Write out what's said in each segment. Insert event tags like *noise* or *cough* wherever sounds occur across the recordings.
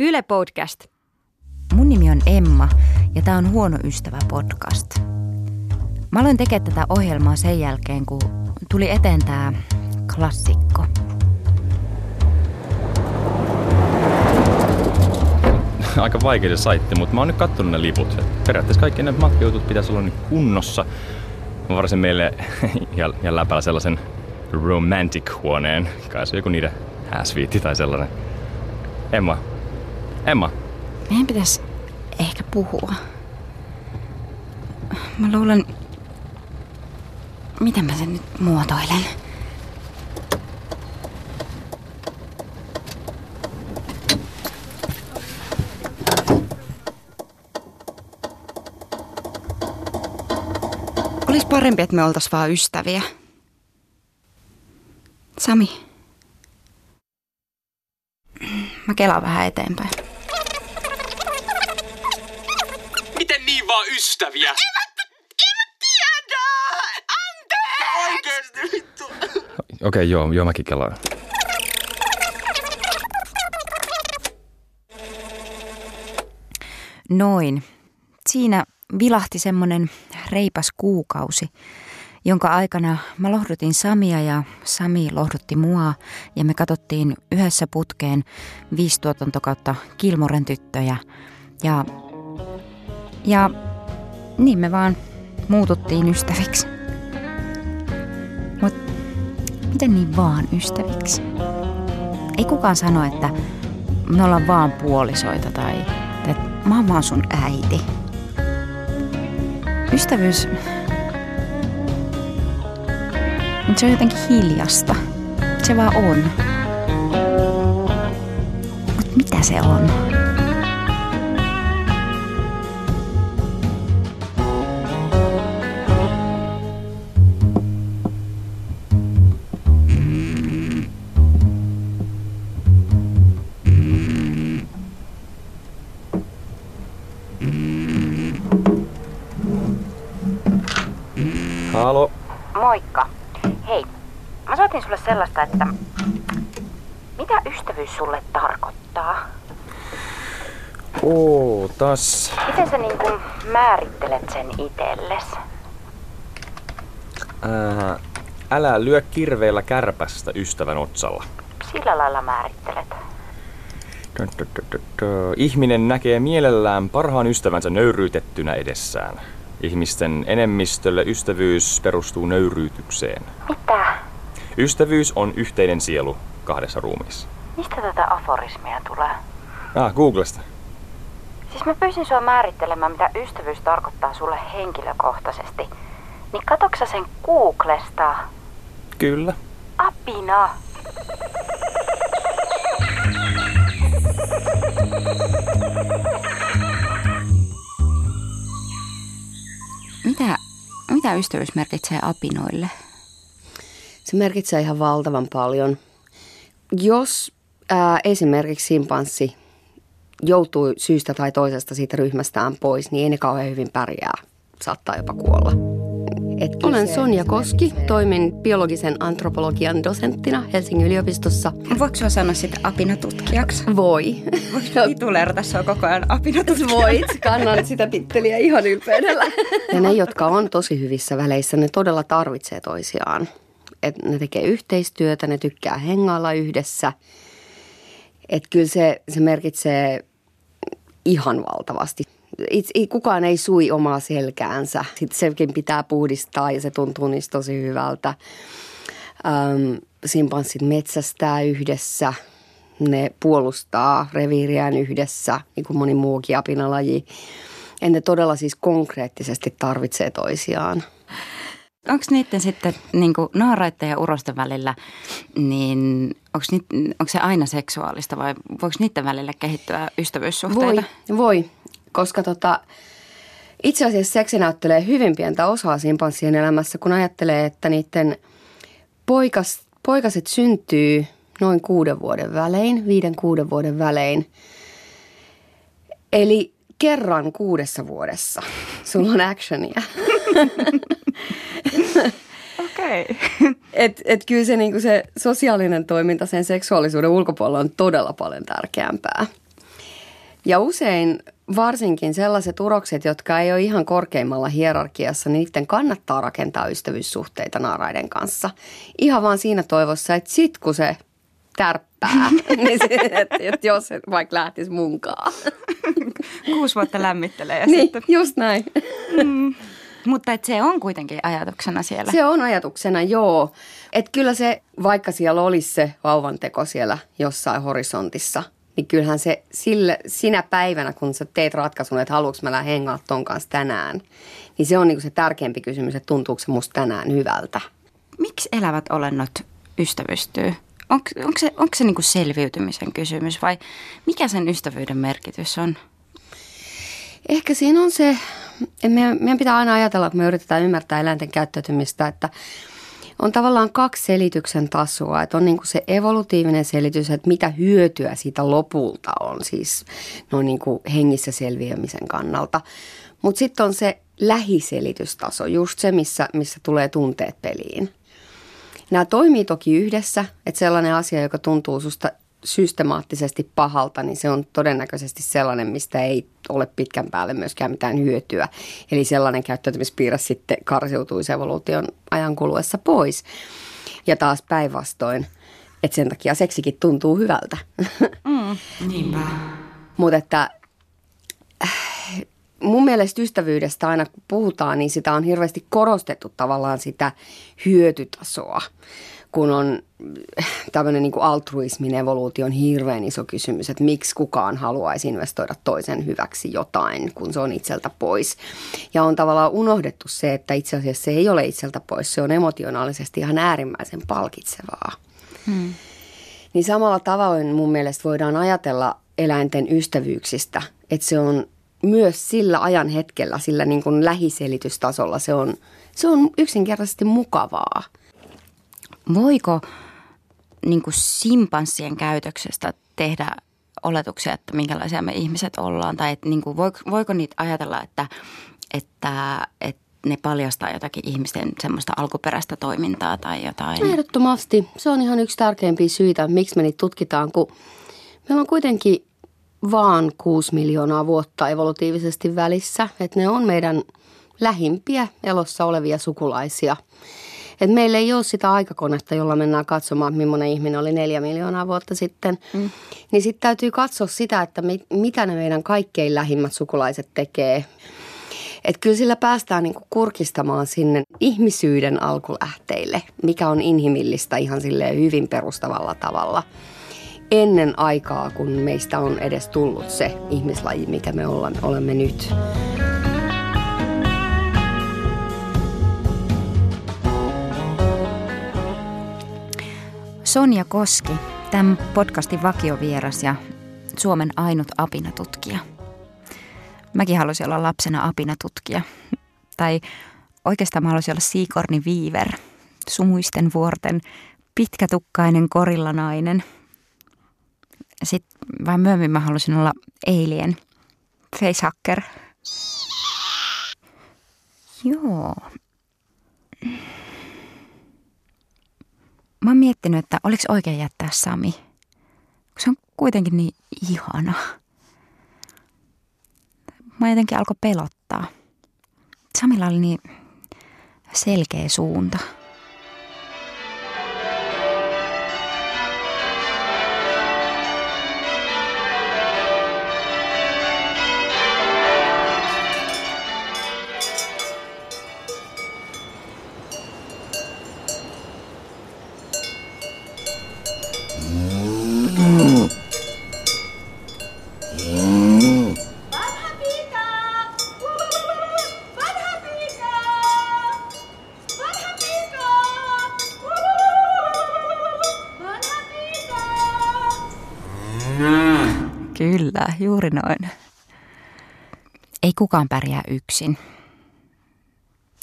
Yle Podcast. Mun nimi on Emma ja tämä on Huono ystävä podcast. Mä aloin tekemään tätä ohjelmaa sen jälkeen, kun tuli eteen tämä klassikko. *laughs* Aika vaikea se saitti, mutta mä oon nyt kattonut ne liput. Periaatteessa kaikki ne matkajutut pitäisi olla nyt kunnossa. Mä meille *laughs* ja, läpällä sellaisen romantic huoneen. Kai se joku niiden hääsviitti tai sellainen. Emma. Emma. Meidän pitäisi ehkä puhua. Mä luulen... Miten mä sen nyt muotoilen? Olis parempi, että me oltais vaan ystäviä. Sami. Mä kelaan vähän eteenpäin. Vaan ystäviä? Oikeesti vittu. Okei, okay, joo, joo mäkin kelaan. Noin. Siinä vilahti semmonen reipas kuukausi, jonka aikana mä lohdutin Samia ja Sami lohdutti mua ja me katsottiin yhdessä putkeen viisi tuotantokautta Kilmoren tyttöjä ja, ja niin me vaan muututtiin ystäviksi. Mut miten niin vaan ystäviksi? Ei kukaan sano, että me ollaan vaan puolisoita tai että mä oon vaan sun äiti. Ystävyys, se on jotenkin hiljasta. Se vaan on. Mutta mitä se on? Sellaista, että mitä ystävyys sulle tarkoittaa? Oo, taas. Miten sä niin kuin määrittelet sen itelles? Ää, älä lyö kirveellä kärpästä ystävän otsalla. Sillä lailla määrittelet. Ihminen näkee mielellään parhaan ystävänsä nöyryytettynä edessään. Ihmisten enemmistölle ystävyys perustuu nöyryytykseen. Mitä? Ystävyys on yhteinen sielu kahdessa ruumiissa. Mistä tätä aforismia tulee? Ah, Googlesta. Siis mä pyysin sua määrittelemään, mitä ystävyys tarkoittaa sulle henkilökohtaisesti. Niin katoksa sen Googlesta? Kyllä. Apina! Mitä, mitä ystävyys merkitsee apinoille? Se merkitsee ihan valtavan paljon. Jos ää, esimerkiksi simpanssi joutuu syystä tai toisesta siitä ryhmästään pois, niin ei ne kauhean hyvin pärjää. Saattaa jopa kuolla. Et Olen Sonja Koski, toimin biologisen antropologian dosenttina Helsingin yliopistossa. Voiko sua sanoa sitten apinatutkijaksi? Voi. Voiko tituleerata sua koko ajan apinatutkijaksi? Voit, kannan sitä titteliä ihan ylpeydellä. *laughs* Ja ne, jotka on tosi hyvissä väleissä, ne todella tarvitsee toisiaan. Et ne tekee yhteistyötä, ne tykkää hengailla yhdessä. Et kyllä se, se merkitsee ihan valtavasti. Itse, kukaan ei sui omaa selkäänsä. Sitten sekin pitää puhdistaa ja se tuntuu niistä tosi hyvältä. Ähm, simpanssit metsästää yhdessä. Ne puolustaa reviiriään yhdessä, niin kuin moni muukin apinalaji. Ja ne todella siis konkreettisesti tarvitsee toisiaan. Onko niiden sitten niin naaraiden ja urosten välillä, niin onko se aina seksuaalista vai voiko niiden välillä kehittyä ystävyyssuhteita? Voi, voi koska tota, itse asiassa seksi näyttelee hyvin pientä osaa simpanssien elämässä, kun ajattelee, että niiden poikas, poikaset syntyy noin kuuden vuoden välein, viiden kuuden vuoden välein. Eli kerran kuudessa vuodessa sulla on actionia. Okei. Okay. Et, et kyllä se, niinku se sosiaalinen toiminta sen seksuaalisuuden ulkopuolella on todella paljon tärkeämpää. Ja usein varsinkin sellaiset urokset, jotka ei ole ihan korkeimmalla hierarkiassa, niin niiden kannattaa rakentaa ystävyyssuhteita naaraiden kanssa. Ihan vaan siinä toivossa, että sit kun se tärppää, *laughs* niin se, että, että jos se vaikka lähtisi munkaan. Kuusi vuotta lämmittelee ja niin, sitten... just näin. Mm. Mutta et se on kuitenkin ajatuksena siellä. Se on ajatuksena, joo. Että kyllä se, vaikka siellä olisi se vauvanteko siellä jossain horisontissa, niin kyllähän se sille, sinä päivänä, kun sä teet ratkaisun, että haluatko mä lähteä hengaa ton kanssa tänään, niin se on niinku se tärkeämpi kysymys, että tuntuuko se musta tänään hyvältä. Miksi elävät olennot ystävystyy? Onko, onko se, onko se niinku selviytymisen kysymys vai mikä sen ystävyyden merkitys on? Ehkä siinä on se, meidän, meidän pitää aina ajatella, että me yritetään ymmärtää eläinten käyttäytymistä, että on tavallaan kaksi selityksen tasoa. Että on niin kuin se evolutiivinen selitys, että mitä hyötyä siitä lopulta on siis noin niin kuin hengissä selviämisen kannalta. Mutta sitten on se lähiselitystaso, just se, missä, missä tulee tunteet peliin. Nämä toimii toki yhdessä, että sellainen asia, joka tuntuu susta systemaattisesti pahalta, niin se on todennäköisesti sellainen, mistä ei ole pitkän päälle myöskään mitään hyötyä. Eli sellainen käyttäytymispiirre sitten karsiutuisi evoluution ajan kuluessa pois. Ja taas päinvastoin, että sen takia seksikin tuntuu hyvältä. Mm, *laughs* niinpä. Mutta että mun mielestä ystävyydestä aina kun puhutaan, niin sitä on hirveästi korostettu tavallaan sitä hyötytasoa kun on tämmöinen niin altruismin evoluutio on hirveän iso kysymys, että miksi kukaan haluaisi investoida toisen hyväksi jotain, kun se on itseltä pois. Ja on tavallaan unohdettu se, että itse asiassa se ei ole itseltä pois, se on emotionaalisesti ihan äärimmäisen palkitsevaa. Hmm. Niin samalla tavoin mun mielestä voidaan ajatella eläinten ystävyyksistä, että se on myös sillä ajan hetkellä, sillä niin kuin lähiselitystasolla se on, se on yksinkertaisesti mukavaa – voiko niin kuin simpanssien käytöksestä tehdä oletuksia, että minkälaisia me ihmiset ollaan? Tai että niin kuin, voiko, voiko niitä ajatella, että, että, että ne paljastaa jotakin ihmisten semmoista alkuperäistä toimintaa tai jotain? Ehdottomasti. Se on ihan yksi tärkeimpiä syitä, miksi me niitä tutkitaan, kun meillä on kuitenkin vaan 6 miljoonaa vuotta evolutiivisesti välissä. Että ne on meidän lähimpiä elossa olevia sukulaisia – et meillä ei ole sitä aikakonetta, jolla mennään katsomaan, millainen ihminen oli neljä miljoonaa vuotta sitten. Mm. Niin sitten täytyy katsoa sitä, että mit, mitä ne meidän kaikkein lähimmät sukulaiset tekee. Että kyllä sillä päästään niinku kurkistamaan sinne ihmisyyden alkulähteille, mikä on inhimillistä ihan silleen hyvin perustavalla tavalla ennen aikaa, kun meistä on edes tullut se ihmislaji, mikä me olemme nyt. Sonja Koski, tämän podcastin vakiovieras ja Suomen ainut apinatutkija. Mäkin haluaisin olla lapsena apinatutkija. Tai oikeastaan mä haluaisin olla siikorni viiver, sumuisten vuorten, pitkätukkainen korillanainen. Sitten vähän myöhemmin mä haluaisin olla alien, facehacker. Joo, mä oon miettinyt, että oliko oikein jättää Sami. Se on kuitenkin niin ihana. Mä jotenkin alkoi pelottaa. Samilla oli niin selkeä suunta. Kyllä, juuri noin. Ei kukaan pärjää yksin.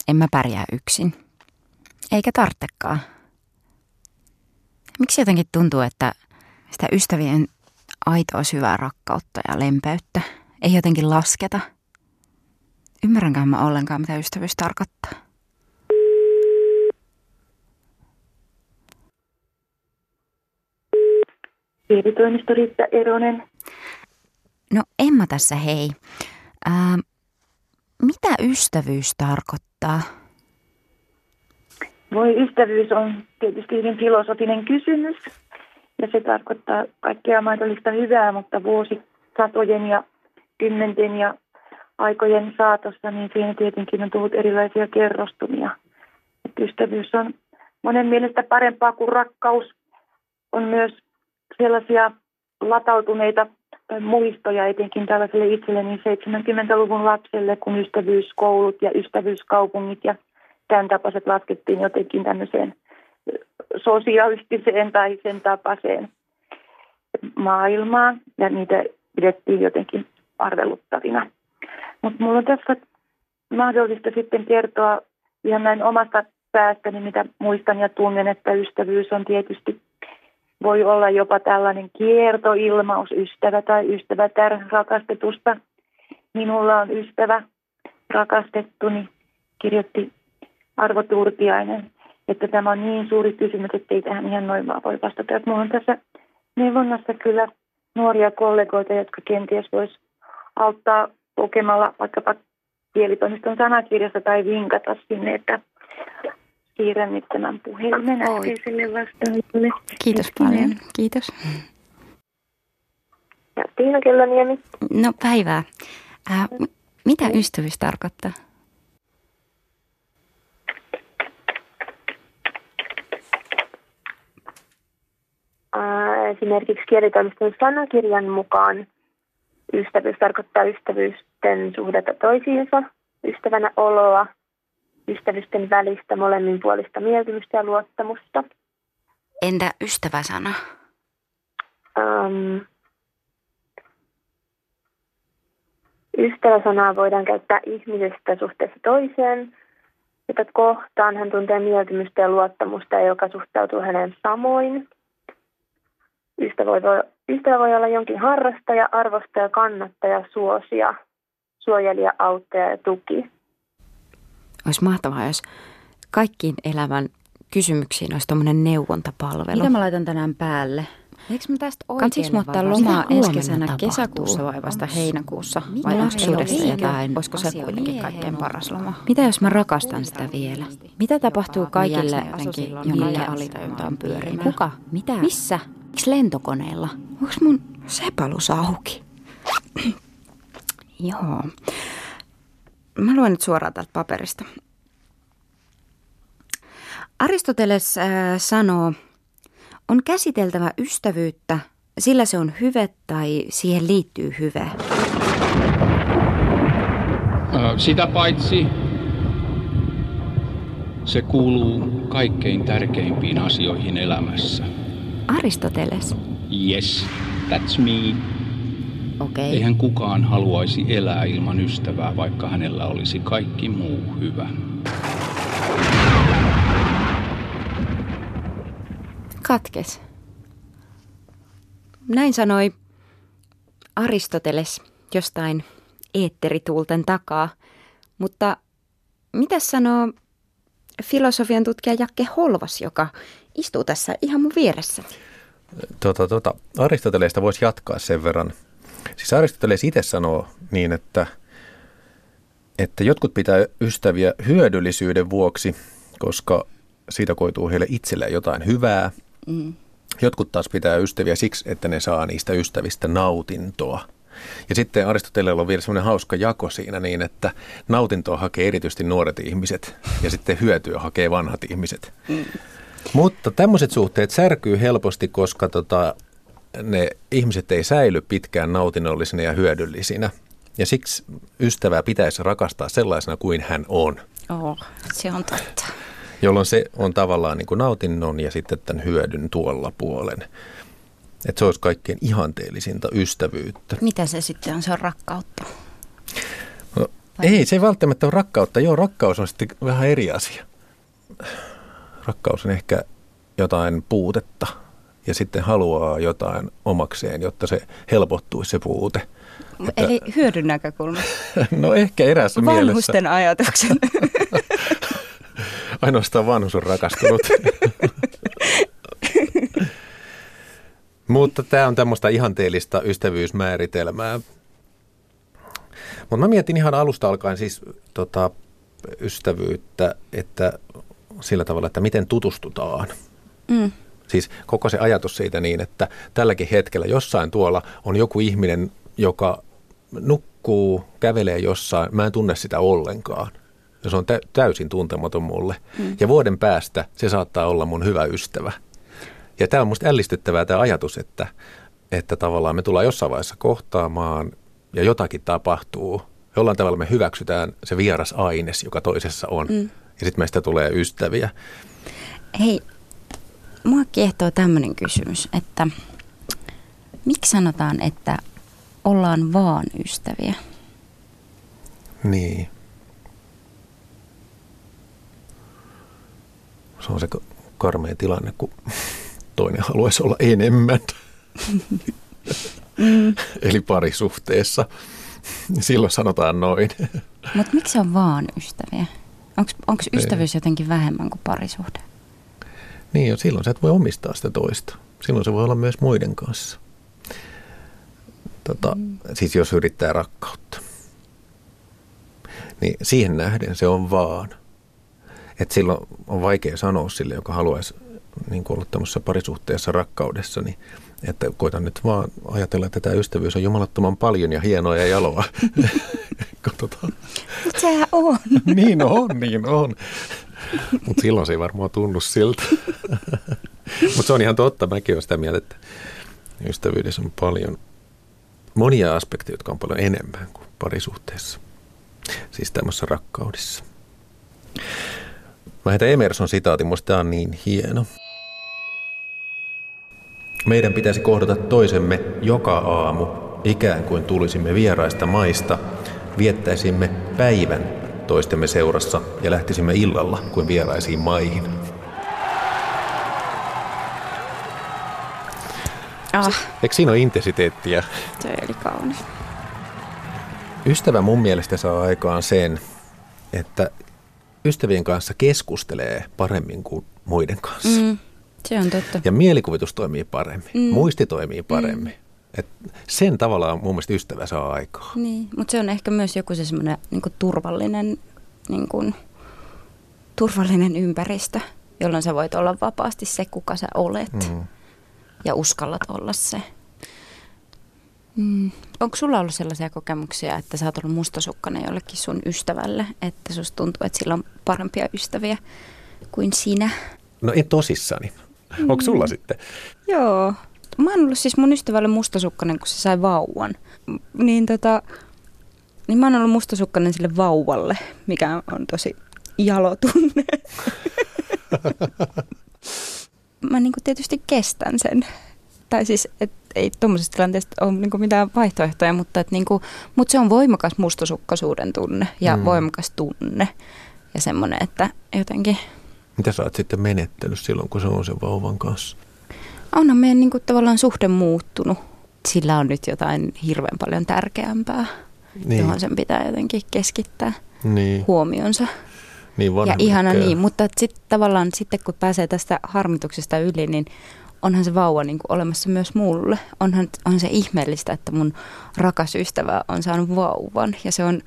En mä pärjää yksin. Eikä tarttekaan. Miksi jotenkin tuntuu, että sitä ystävien aitoa syvää rakkautta ja lempeyttä ei jotenkin lasketa? Ymmärränkään mä ollenkaan, mitä ystävyys tarkoittaa. Siiritoimisto Riitta Eronen. No Emma tässä hei. Ää, mitä ystävyys tarkoittaa? Voi ystävyys on tietysti hyvin filosofinen kysymys ja se tarkoittaa kaikkea mahdollista hyvää, mutta vuosisatojen ja kymmenten ja aikojen saatossa, niin siinä tietenkin on tullut erilaisia kerrostumia. Että ystävyys on monen mielestä parempaa kuin rakkaus. On myös sellaisia latautuneita muistoja etenkin tällaiselle itselleni 70-luvun lapselle, kun ystävyyskoulut ja ystävyyskaupungit ja tämän tapaiset laskettiin jotenkin tämmöiseen sosialistiseen tai sen tapaiseen maailmaan ja niitä pidettiin jotenkin arveluttavina. Mutta minulla on tässä mahdollista sitten kertoa ihan näin omasta päästäni, mitä muistan ja tunnen, että ystävyys on tietysti, voi olla jopa tällainen kiertoilmaus, ystävä tai ystävätär rakastetusta. Minulla on ystävä rakastettuni, kirjoitti Arvo Turtiainen, että tämä on niin suuri kysymys, että ei tähän ihan noin vaan voi vastata. Että minulla on tässä neuvonnassa kyllä nuoria kollegoita, jotka kenties vois auttaa lukemalla vaikkapa kielitoimiston sanakirjasta tai vinkata sinne, että siirrän nyt tämän puhelimen äskeiselle vastaajalle. Kiitos paljon. Kiitos. Ja Tiina Kellaniemi. No päivää. Äh, mitä ystävyys tarkoittaa? Esimerkiksi kielitoimiston sanakirjan mukaan ystävyys tarkoittaa ystävyysten suhdetta toisiinsa, ystävänä oloa, ystävysten välistä molemminpuolista mieltymystä ja luottamusta. Entä ystäväsana? Um, ystäväsanaa voidaan käyttää ihmisestä suhteessa toiseen, jota kohtaan hän tuntee mieltymystä ja luottamusta ja joka suhtautuu häneen samoin. Ystävä voi, ystävä voi olla jonkin harrastaja, arvostaja, kannattaja, suosia, suojelija, auttaja ja tuki. Olisi mahtavaa, jos kaikkiin elämän kysymyksiin olisi tuommoinen neuvontapalvelu. Mitä mä laitan tänään päälle? Eikö mä tästä oikein Kansis mä ottaa lomaa ensi kesänä kesäkuussa vai vasta heinäkuussa? Vai lapsuudesta jotain? Olisiko se kuitenkin kaikkein paras loma? Mitä jos mä rakastan sitä vielä? Mitä tapahtuu kaikille jotenkin, jonka alitajunta on pyörimään? Kuka? Mitä? Missä? Miksi lentokoneella? Onks mun sepalus auki? *clears throat* Joo. Mä luen nyt suoraan täältä paperista. Aristoteles äh, sanoo, on käsiteltävä ystävyyttä, sillä se on hyve tai siihen liittyy hyve. Sitä paitsi se kuuluu kaikkein tärkeimpiin asioihin elämässä. Aristoteles? Yes, that's me. Okei. Eihän kukaan haluaisi elää ilman ystävää, vaikka hänellä olisi kaikki muu hyvä. Katkes. Näin sanoi Aristoteles jostain eetterituulten takaa. Mutta mitä sanoo filosofian tutkija Jakke Holvas, joka istuu tässä ihan mun vieressä? Tota, tota, Aristoteleesta voisi jatkaa sen verran. Siis Aristoteles itse sanoo niin, että, että jotkut pitää ystäviä hyödyllisyyden vuoksi, koska siitä koituu heille itselleen jotain hyvää. Mm. Jotkut taas pitää ystäviä siksi, että ne saa niistä ystävistä nautintoa. Ja sitten Aristoteleella on vielä semmoinen hauska jako siinä niin, että nautintoa hakee erityisesti nuoret ihmiset ja sitten hyötyä hakee vanhat ihmiset. Mm. Mutta tämmöiset suhteet särkyy helposti, koska tota, ne ihmiset ei säily pitkään nautinnollisina ja hyödyllisinä. Ja siksi ystävää pitäisi rakastaa sellaisena kuin hän on. Oh, se on totta. Jolloin se on tavallaan niin kuin nautinnon ja sitten tämän hyödyn tuolla puolen. Että se olisi kaikkein ihanteellisinta ystävyyttä. Mitä se sitten on? Se on rakkautta. No, ei, se ei välttämättä ole rakkautta. Joo, rakkaus on sitten vähän eri asia. Rakkaus on ehkä jotain puutetta ja sitten haluaa jotain omakseen, jotta se helpottuisi se puute. Että, Eli hyödyn näkökulma. *laughs* no ehkä erässä mielessä. Vanhusten ajatuksen. *laughs* Ainoastaan vanhus on rakastunut. *laughs* Mutta tämä on tämmöistä ihanteellista ystävyysmääritelmää. Mutta mä mietin ihan alusta alkaen siis tota, ystävyyttä, että sillä tavalla, että miten tutustutaan. Mm. Siis koko se ajatus siitä niin, että tälläkin hetkellä jossain tuolla on joku ihminen, joka nukkuu, kävelee jossain, mä en tunne sitä ollenkaan. Ja se on täysin tuntematon mulle. Mm. Ja vuoden päästä se saattaa olla mun hyvä ystävä. Ja tämä on musta ällistyttävää tämä ajatus, että, että tavallaan me tullaan jossain vaiheessa kohtaamaan ja jotakin tapahtuu. Jollain tavalla me hyväksytään se vieras aines, joka toisessa on. Mm. Ja sitten meistä tulee ystäviä. Hei, mua kiehtoo tämmöinen kysymys, että miksi sanotaan, että ollaan vaan ystäviä? Niin. Se on se karmea tilanne, kun toinen haluaisi olla enemmän. mm. Eli parisuhteessa. Silloin sanotaan noin. Mutta miksi on vaan ystäviä? Onko ystävyys jotenkin vähemmän kuin parisuhde? Niin, jo silloin sä et voi omistaa sitä toista. Silloin se voi olla myös muiden kanssa. Tota, mm. Siis jos yrittää rakkautta. Niin siihen nähden se on vaan. Et silloin on vaikea sanoa sille, joka haluaisi niin olla tämmöisessä parisuhteessa rakkaudessa, niin että koitan nyt vaan ajatella, että tämä ystävyys on jumalattoman paljon ja hienoa ja jaloa. *laughs* Mutta sehän on. niin on, niin on. Mutta silloin se ei varmaan tunnu siltä. Mutta se on ihan totta. Mäkin olen sitä mieltä, että ystävyydessä on paljon monia aspekteja, jotka on paljon enemmän kuin parisuhteessa. Siis tämmöisessä rakkaudessa. Mä heitän Emerson sitaatin, musta tämä on niin hieno. Meidän pitäisi kohdata toisemme joka aamu, ikään kuin tulisimme vieraista maista, viettäisimme päivän toistemme seurassa ja lähtisimme illalla kuin vieraisiin maihin. Ah. Eikö siinä ole intensiteettiä? Se oli kaunis. Ystävä mun mielestä saa aikaan sen, että ystävien kanssa keskustelee paremmin kuin muiden kanssa. Mm, se on totta. Ja mielikuvitus toimii paremmin, mm. muisti toimii paremmin. Mm. Et sen tavallaan mun mielestä ystävä saa aikaa. Niin, mutta se on ehkä myös joku se semmoinen niin turvallinen, niin kuin, turvallinen ympäristö, jolloin sä voit olla vapaasti se, kuka sä olet. Mm. Ja uskallat olla se. Mm. Onko sulla ollut sellaisia kokemuksia, että sä oot ollut mustasukkainen jollekin sun ystävälle, että susta tuntuu, että sillä on parempia ystäviä kuin sinä? No en tosissani. Mm. Onko sulla sitten? Joo, mä oon ollut siis mun ystävälle mustasukkainen, kun se sai vauvan. Niin tota, niin mä oon ollut mustasukkainen sille vauvalle, mikä on tosi jalotunne. *laughs* mä niin tietysti kestän sen. Tai siis, et ei tuommoisesta tilanteesta ole niin mitään vaihtoehtoja, mutta, et niin kuin, mutta se on voimakas mustasukkaisuuden tunne ja mm. voimakas tunne. Ja semmoinen, että jotenkin... Mitä sä oot sitten menettänyt silloin, kun se on sen vauvan kanssa? Onhan meidän niin kuin, tavallaan suhde muuttunut. Sillä on nyt jotain hirveän paljon tärkeämpää, niin. johon sen pitää jotenkin keskittää niin. huomionsa. Niin ja ihana niin, mutta sitten tavallaan sitten kun pääsee tästä harmituksesta yli, niin onhan se vauva niin kuin olemassa myös mulle. Onhan on se ihmeellistä, että mun rakas ystävä on saanut vauvan ja se on,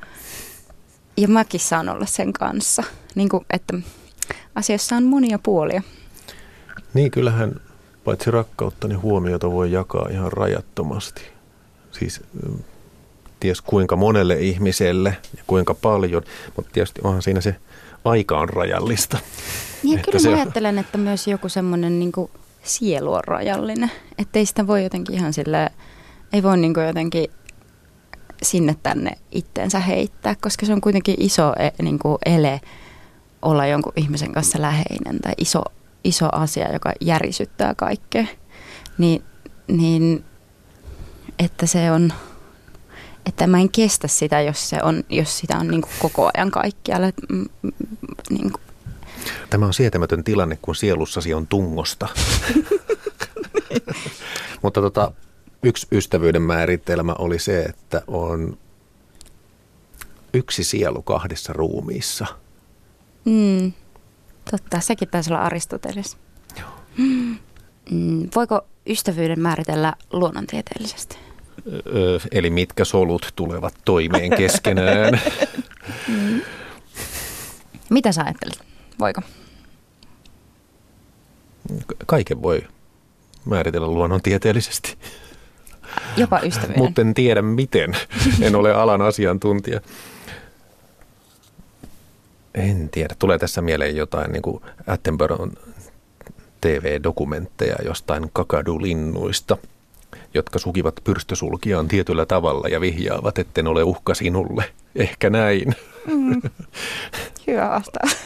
ja mäkin saan olla sen kanssa. Niin kuin, että asiassa on monia puolia. Niin, kyllähän paitsi rakkautta, niin huomiota voi jakaa ihan rajattomasti. Siis ties kuinka monelle ihmiselle ja kuinka paljon, mutta tietysti onhan siinä se aika on rajallista. Niin kyllä mä ajattelen, että myös joku semmoinen niin sielu on rajallinen. Että ei sitä voi jotenkin ihan sillä, ei voi niin jotenkin sinne tänne itteensä heittää, koska se on kuitenkin iso niin kuin ele olla jonkun ihmisen kanssa läheinen tai iso iso asia, joka järisyttää kaikkea, niin, niin että se on, että mä en kestä sitä, jos, se on, jos sitä on niin kuin koko ajan kaikkialla. Niin kuin. Tämä on sietämätön tilanne, kun sielussasi on tungosta. *laughs* Mutta tota, yksi ystävyyden määritelmä oli se, että on yksi sielu kahdessa ruumiissa. Mm. Totta, sekin taisi olla Aristoteles. Joo. Mm, voiko ystävyyden määritellä luonnontieteellisesti? eli mitkä solut tulevat toimeen keskenään. *laughs* Mm. Mitä sä ajattelet? Voiko? Kaiken voi määritellä luonnontieteellisesti. Jopa ystävyyden. Mutta en tiedä miten. En ole alan asiantuntija. En tiedä. Tulee tässä mieleen jotain niin kuin Attenboroughn TV-dokumentteja jostain kakadulinnuista, jotka sukivat pyrstösulkiaan tietyllä tavalla ja vihjaavat, etten ole uhka sinulle. Ehkä näin. Mm. Hyvä vastaus.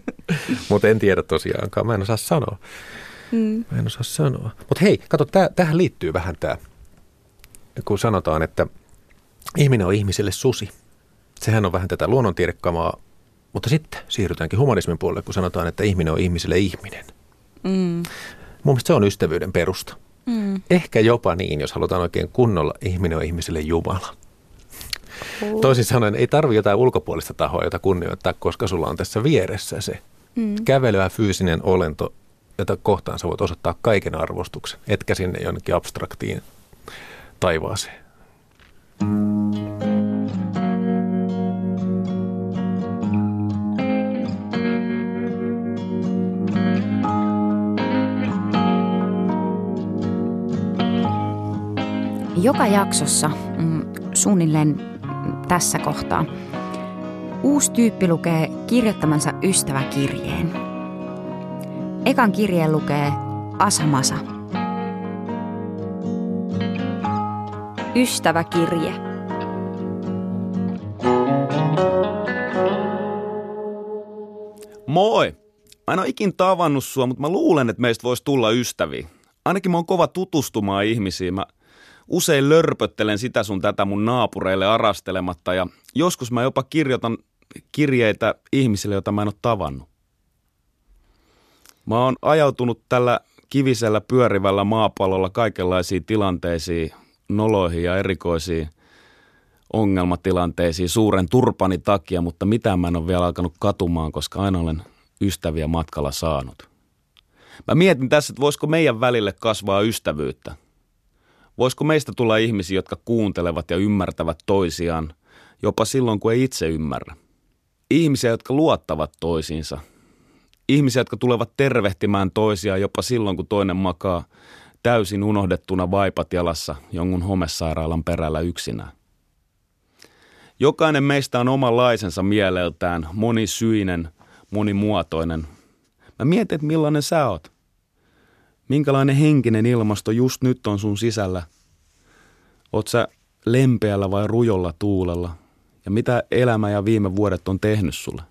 *laughs* Mutta en tiedä tosiaankaan. Mä en osaa sanoa. Mm. Mä en osaa sanoa. Mutta hei, kato, tää, tähän liittyy vähän tämä, kun sanotaan, että ihminen on ihmiselle susi. Sehän on vähän tätä luonnontiedekamaa, mutta sitten siirrytäänkin humanismin puolelle, kun sanotaan, että ihminen on ihmiselle ihminen. Mm. Mun mielestä se on ystävyyden perusta. Mm. Ehkä jopa niin, jos halutaan oikein kunnolla, ihminen on ihmiselle Jumala. Uh. Toisin sanoen, ei tarvi jotain ulkopuolista tahoa, jota kunnioittaa, koska sulla on tässä vieressä se mm. kävelevä fyysinen olento, jota kohtaan sä voit osoittaa kaiken arvostuksen, etkä sinne jonnekin abstraktiin taivaaseen. Joka jaksossa mm, suunnilleen tässä kohtaa uusi tyyppi lukee kirjoittamansa ystäväkirjeen. Ekan kirjeen lukee Asamasa. Ystäväkirje. Moi! Mä en ole ikin tavannut sua, mutta mä luulen, että meistä voisi tulla ystäviä. Ainakin mä oon kova tutustumaan ihmisiin. Mä usein lörpöttelen sitä sun tätä mun naapureille arastelematta ja joskus mä jopa kirjoitan kirjeitä ihmisille, joita mä en ole tavannut. Mä oon ajautunut tällä kivisellä pyörivällä maapallolla kaikenlaisiin tilanteisiin, noloihin ja erikoisiin ongelmatilanteisiin suuren turpani takia, mutta mitä mä en ole vielä alkanut katumaan, koska aina olen ystäviä matkalla saanut. Mä mietin tässä, että voisiko meidän välille kasvaa ystävyyttä – Voisiko meistä tulla ihmisiä, jotka kuuntelevat ja ymmärtävät toisiaan, jopa silloin, kun ei itse ymmärrä? Ihmisiä, jotka luottavat toisiinsa. Ihmisiä, jotka tulevat tervehtimään toisiaan jopa silloin, kun toinen makaa täysin unohdettuna vaipat jalassa jonkun homesairaalan perällä yksinään. Jokainen meistä on omanlaisensa mieleltään, monisyinen, monimuotoinen. Mä mietin, että millainen sä oot. Minkälainen henkinen ilmasto just nyt on sun sisällä? Oot sä lempeällä vai rujolla tuulella? Ja mitä elämä ja viime vuodet on tehnyt sulle?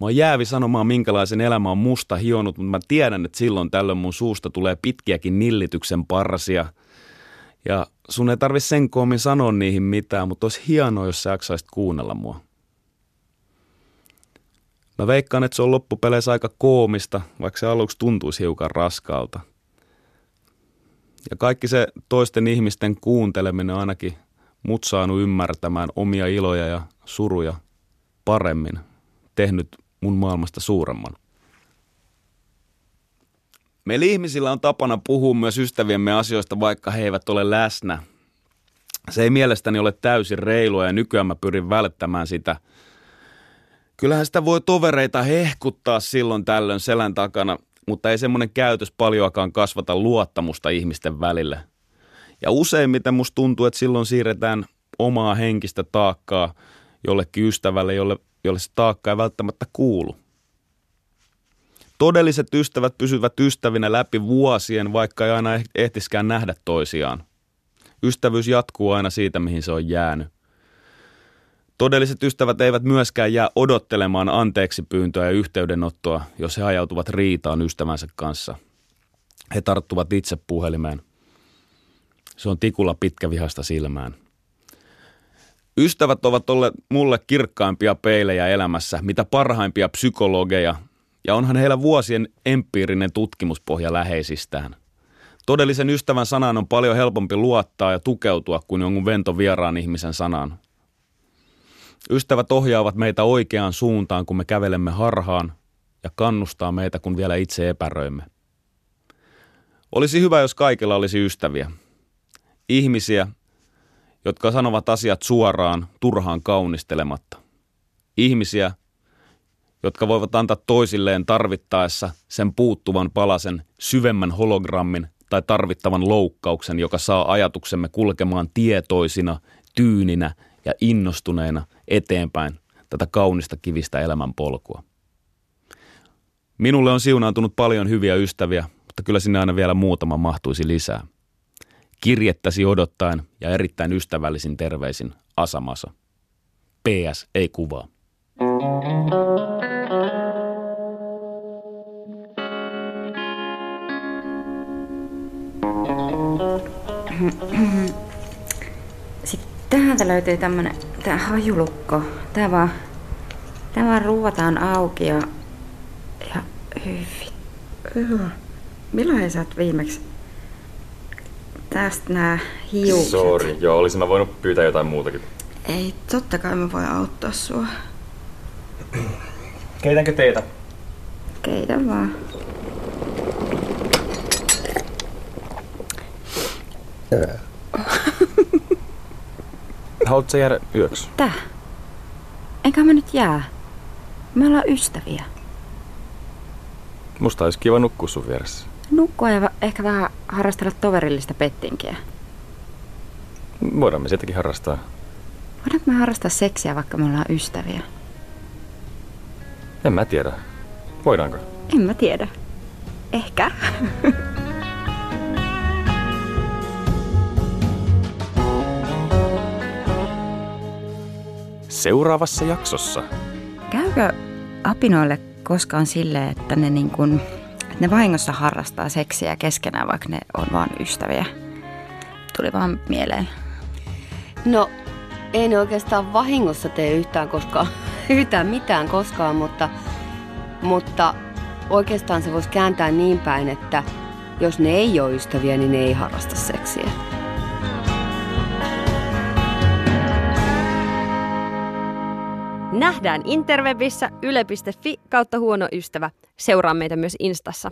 Mä oon jäävi sanomaan, minkälaisen elämä on musta hionut, mutta mä tiedän, että silloin tällöin mun suusta tulee pitkiäkin nillityksen parsia. Ja sun ei tarvi sen koomin sanoa niihin mitään, mutta olisi hienoa, jos sä jaksaisit kuunnella mua. Mä veikkaan, että se on loppupeleissä aika koomista, vaikka se aluksi tuntuisi hiukan raskaalta. Ja kaikki se toisten ihmisten kuunteleminen on ainakin mut saanut ymmärtämään omia iloja ja suruja paremmin, tehnyt mun maailmasta suuremman. Meillä ihmisillä on tapana puhua myös ystäviemme asioista, vaikka he eivät ole läsnä. Se ei mielestäni ole täysin reilua ja nykyään mä pyrin välttämään sitä – Kyllähän sitä voi tovereita hehkuttaa silloin tällöin selän takana, mutta ei semmoinen käytös paljoakaan kasvata luottamusta ihmisten välille. Ja useimmiten musta tuntuu, että silloin siirretään omaa henkistä taakkaa jollekin ystävälle, jolle, jolle se taakka ei välttämättä kuulu. Todelliset ystävät pysyvät ystävinä läpi vuosien, vaikka ei aina ehtiskään nähdä toisiaan. Ystävyys jatkuu aina siitä, mihin se on jäänyt. Todelliset ystävät eivät myöskään jää odottelemaan anteeksi pyyntöä ja yhteydenottoa, jos he ajautuvat riitaan ystävänsä kanssa. He tarttuvat itse puhelimeen. Se on tikulla pitkä vihasta silmään. Ystävät ovat olleet mulle kirkkaimpia peilejä elämässä, mitä parhaimpia psykologeja, ja onhan heillä vuosien empiirinen tutkimuspohja läheisistään. Todellisen ystävän sanaan on paljon helpompi luottaa ja tukeutua kuin jonkun ventovieraan ihmisen sanaan. Ystävät ohjaavat meitä oikeaan suuntaan, kun me kävelemme harhaan ja kannustaa meitä, kun vielä itse epäröimme. Olisi hyvä, jos kaikilla olisi ystäviä. Ihmisiä, jotka sanovat asiat suoraan, turhaan kaunistelematta. Ihmisiä, jotka voivat antaa toisilleen tarvittaessa sen puuttuvan palasen syvemmän hologrammin tai tarvittavan loukkauksen, joka saa ajatuksemme kulkemaan tietoisina, tyyninä ja innostuneina eteenpäin tätä kaunista kivistä elämänpolkua. Minulle on siunaantunut paljon hyviä ystäviä, mutta kyllä sinne aina vielä muutama mahtuisi lisää. Kirjettäsi odottaen ja erittäin ystävällisin terveisin Asamasa. PS ei kuvaa. Sitten täältä löytyy tämmönen, tää hajulukko. Tää vaan, tää vaan ruuvataan auki ja, ja hyvin. Milloin sä oot viimeksi tästä nää hiukset? Sorry, joo, olisin mä voinut pyytää jotain muutakin. Ei, totta kai mä voin auttaa sua. Keitänkö teitä? Keitä vaan. Haluatko jäädä yöksi? Tää? Enkä mä nyt jää. Me ollaan ystäviä. Musta olisi kiva nukkua sun vieressä. Nukkua ja va- ehkä vähän harrastella toverillista pettinkiä. Voidaan me sitäkin harrastaa. Voidaanko me harrastaa seksiä, vaikka me ollaan ystäviä? En mä tiedä. Voidaanko? En mä tiedä. Ehkä. *laughs* Seuraavassa jaksossa. Käykö apinoille koskaan silleen, että ne, niin kun, että ne vahingossa harrastaa seksiä keskenään, vaikka ne on vaan ystäviä? Tuli vaan mieleen. No, ei ne oikeastaan vahingossa tee yhtään, koska, *laughs* yhtään mitään koskaan, mutta, mutta oikeastaan se voisi kääntää niin päin, että jos ne ei ole ystäviä, niin ne ei harrasta seksiä. Nähdään interwebissä yle.fi kautta huono ystävä. Seuraa meitä myös Instassa.